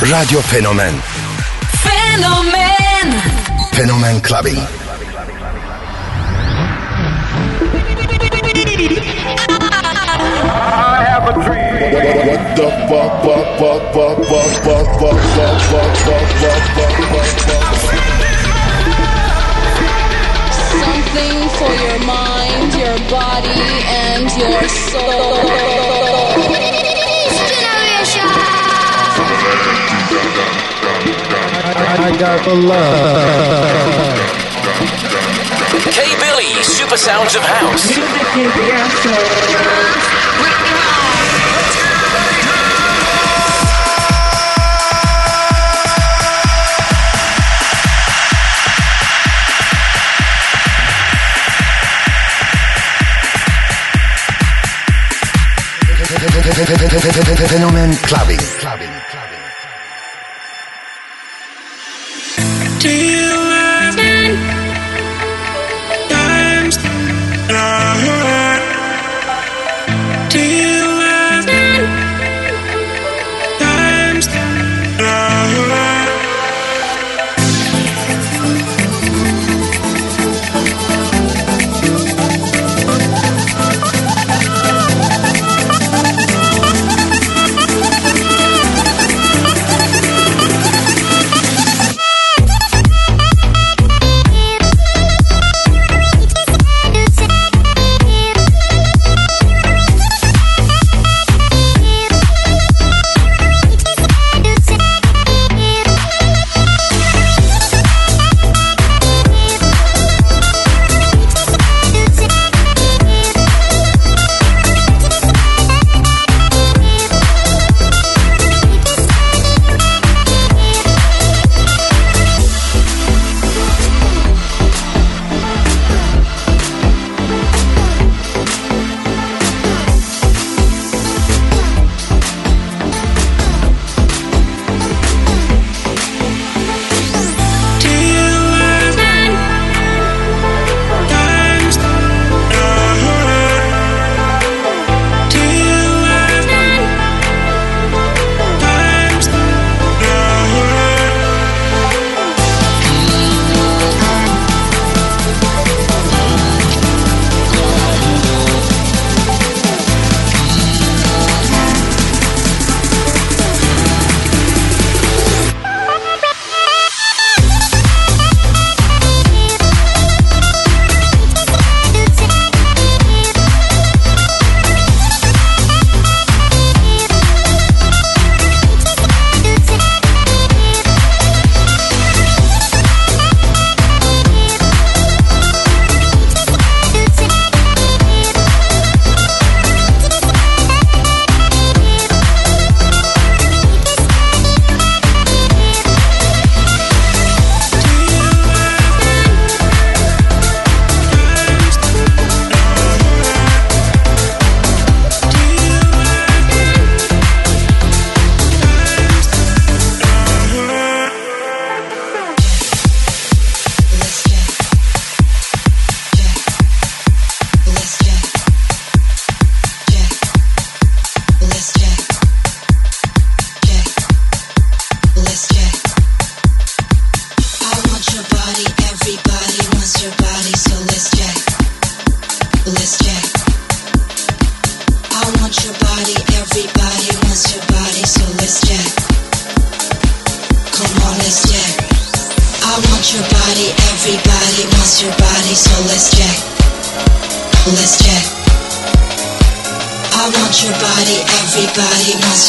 Radio Fenomen Fenomen Fenomen Clubbing. I have a dream. What the fuck, fuck, fuck, fuck, fuck, fuck, fuck, fuck, fuck, fuck, fuck, fuck, fuck, fuck. Something for your mind, your body, and your soul. I got the love. K Billy, Super Sounds of House. Fenomen Clubbing. Clubbing.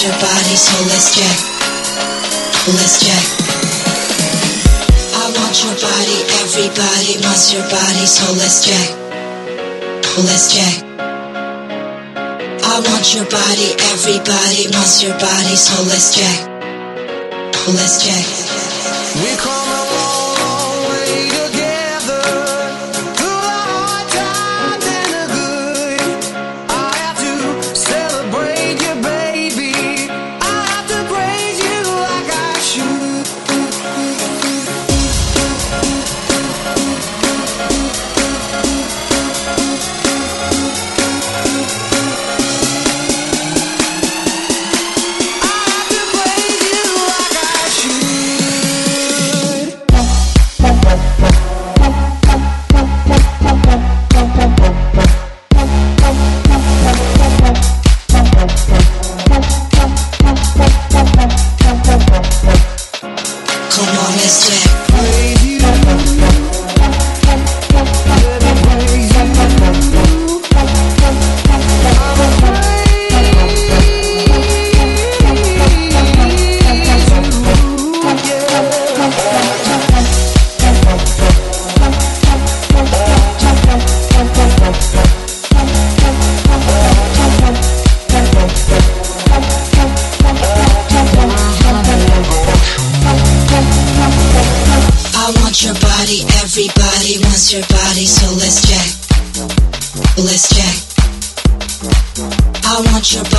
your body, so let's check, Let's check. I want your body, everybody wants your body, so let's check, Let's check. I want your body, everybody wants your body, so let's check, Let's check. We call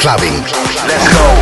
clubbing. Let's go.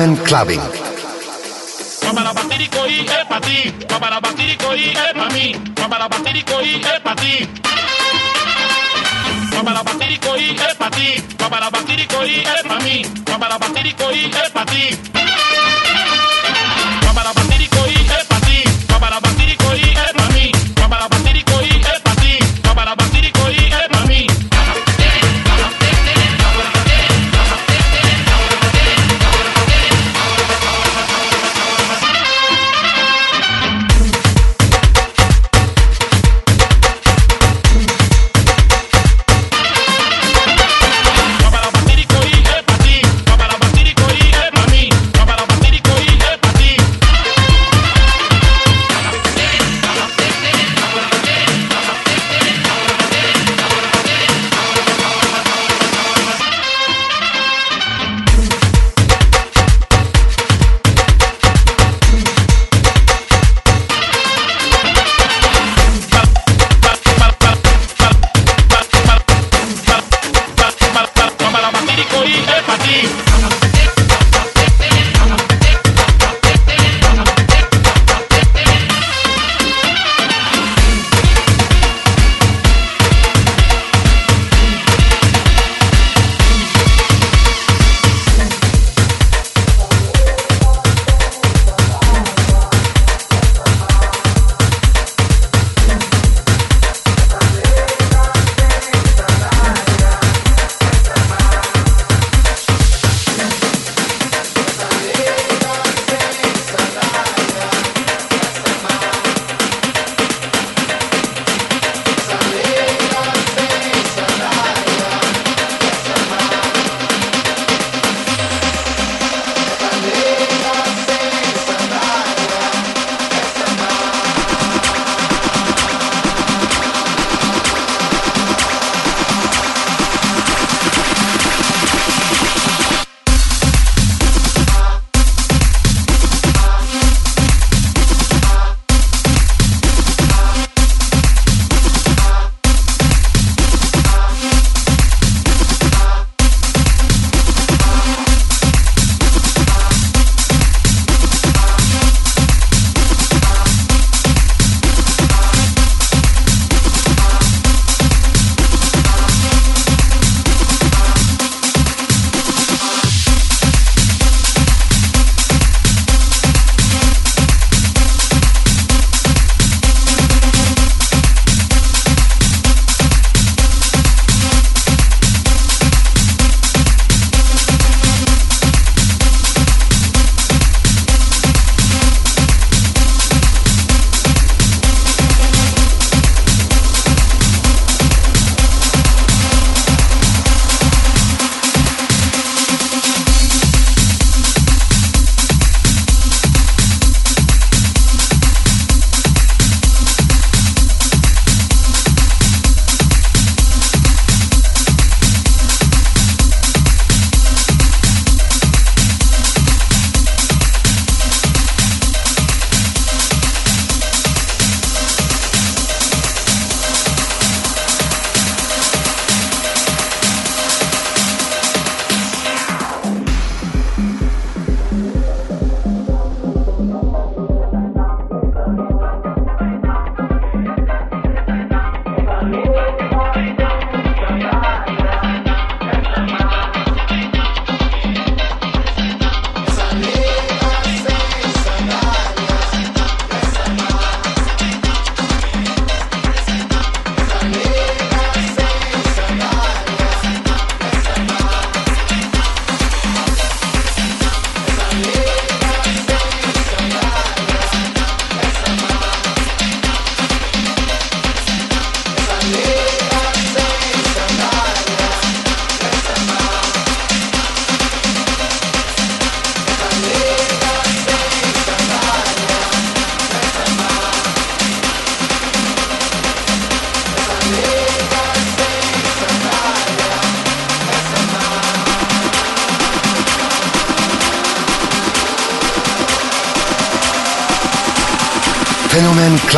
Carmen Clubbing. Para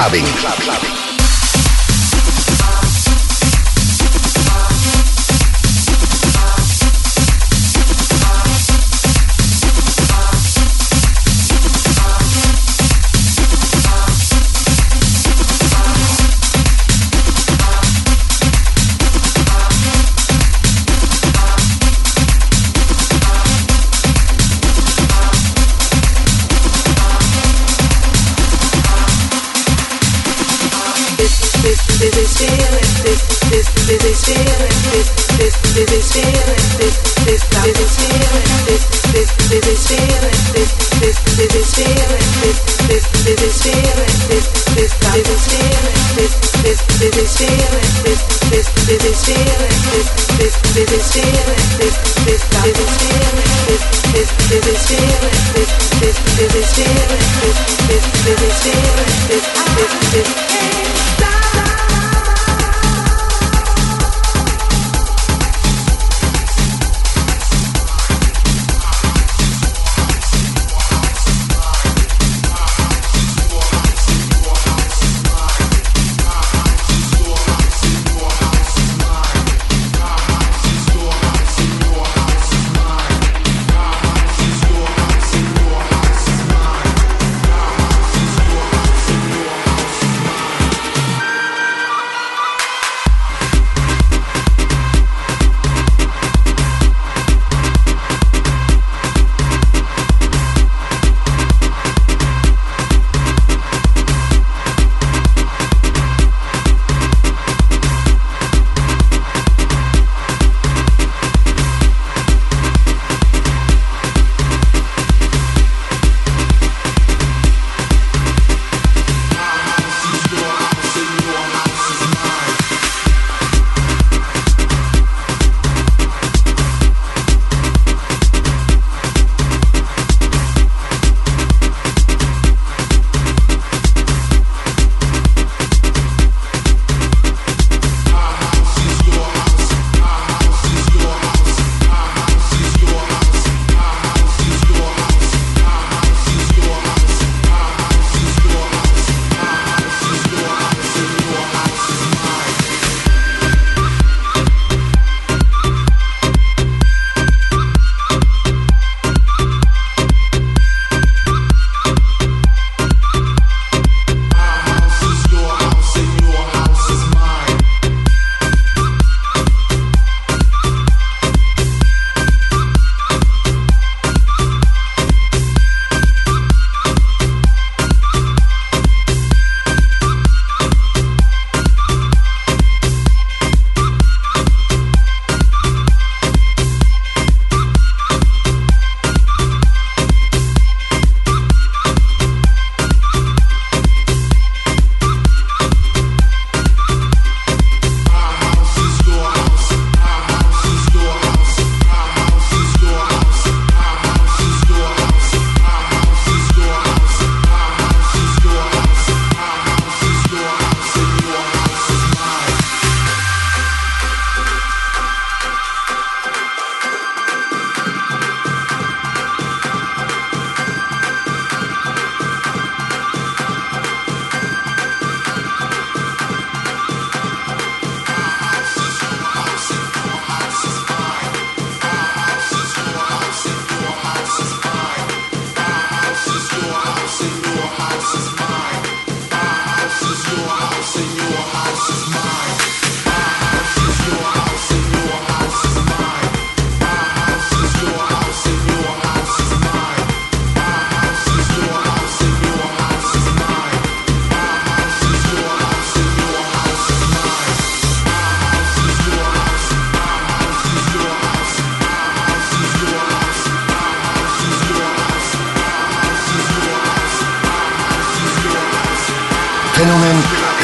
clubbing. Fenomen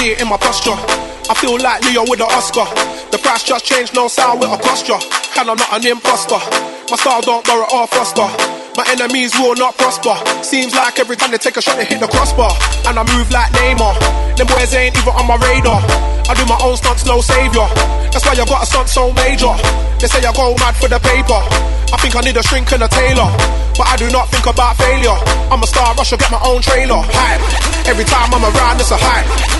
See it in my posture. I feel like Leo with an Oscar. The price just changed, no sound with a ya. And I'm not an imposter. My style don't borrow or foster. My enemies will not prosper. Seems like every time they take a shot, they hit the crossbar. And I move like Neymar. Them boys ain't even on my radar. I do my own stunts, no savior. That's why I got a stunt so major. They say I go mad for the paper. I think I need a shrink and a tailor. But I do not think about failure. I'm a star, I should get my own trailer. Hype. Every time I'm around, it's a hype.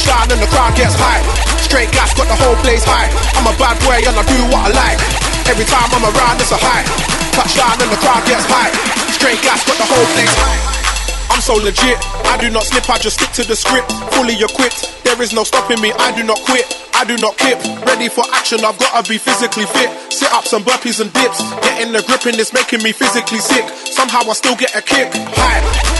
Touchdown and the crowd gets hype. Straight gas, got the whole place hype. I'm a bad boy and I do what I like. Every time I'm around, it's a hype. Touchdown and the crowd gets hype. Straight gas, got the whole place hype. I'm so legit. I do not slip, I just stick to the script. Fully equipped, there is no stopping me. I do not quit, I do not kip. Ready for action, I've gotta be physically fit. Sit ups and burpees and dips. Getting the grip and it's making me physically sick. Somehow I still get a kick. Hype.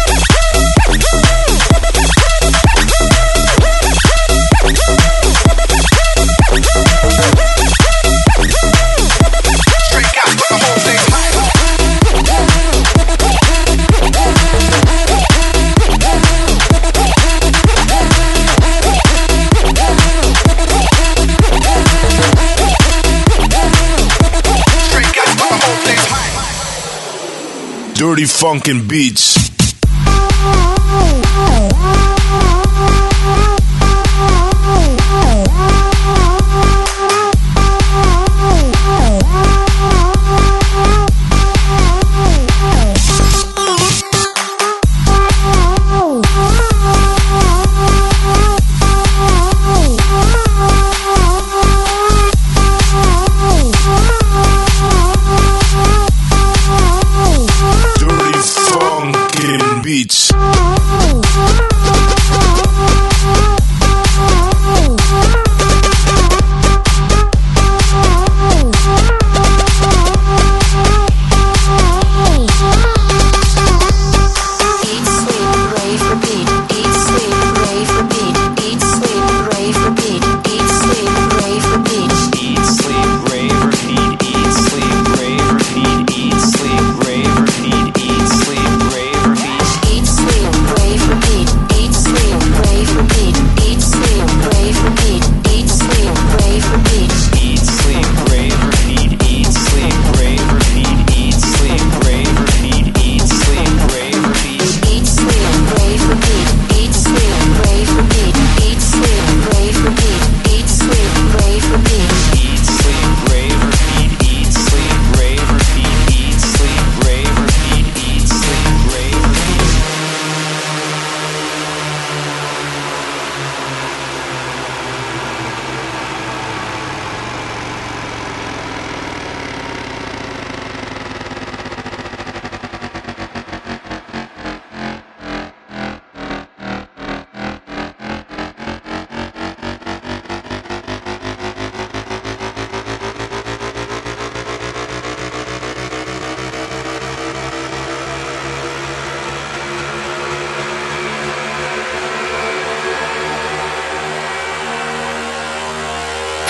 funkin' beats.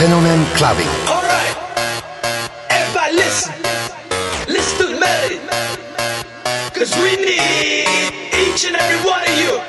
Fenomen Clubbing. Alright, everybody listen. Listen to the melody. Cause we need each and every one of you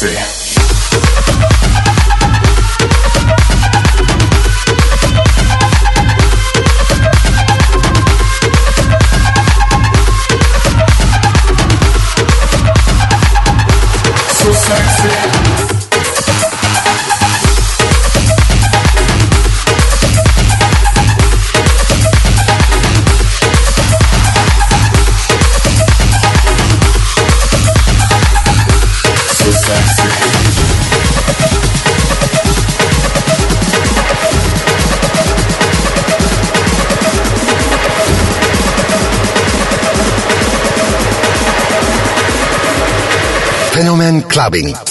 So Clubbing.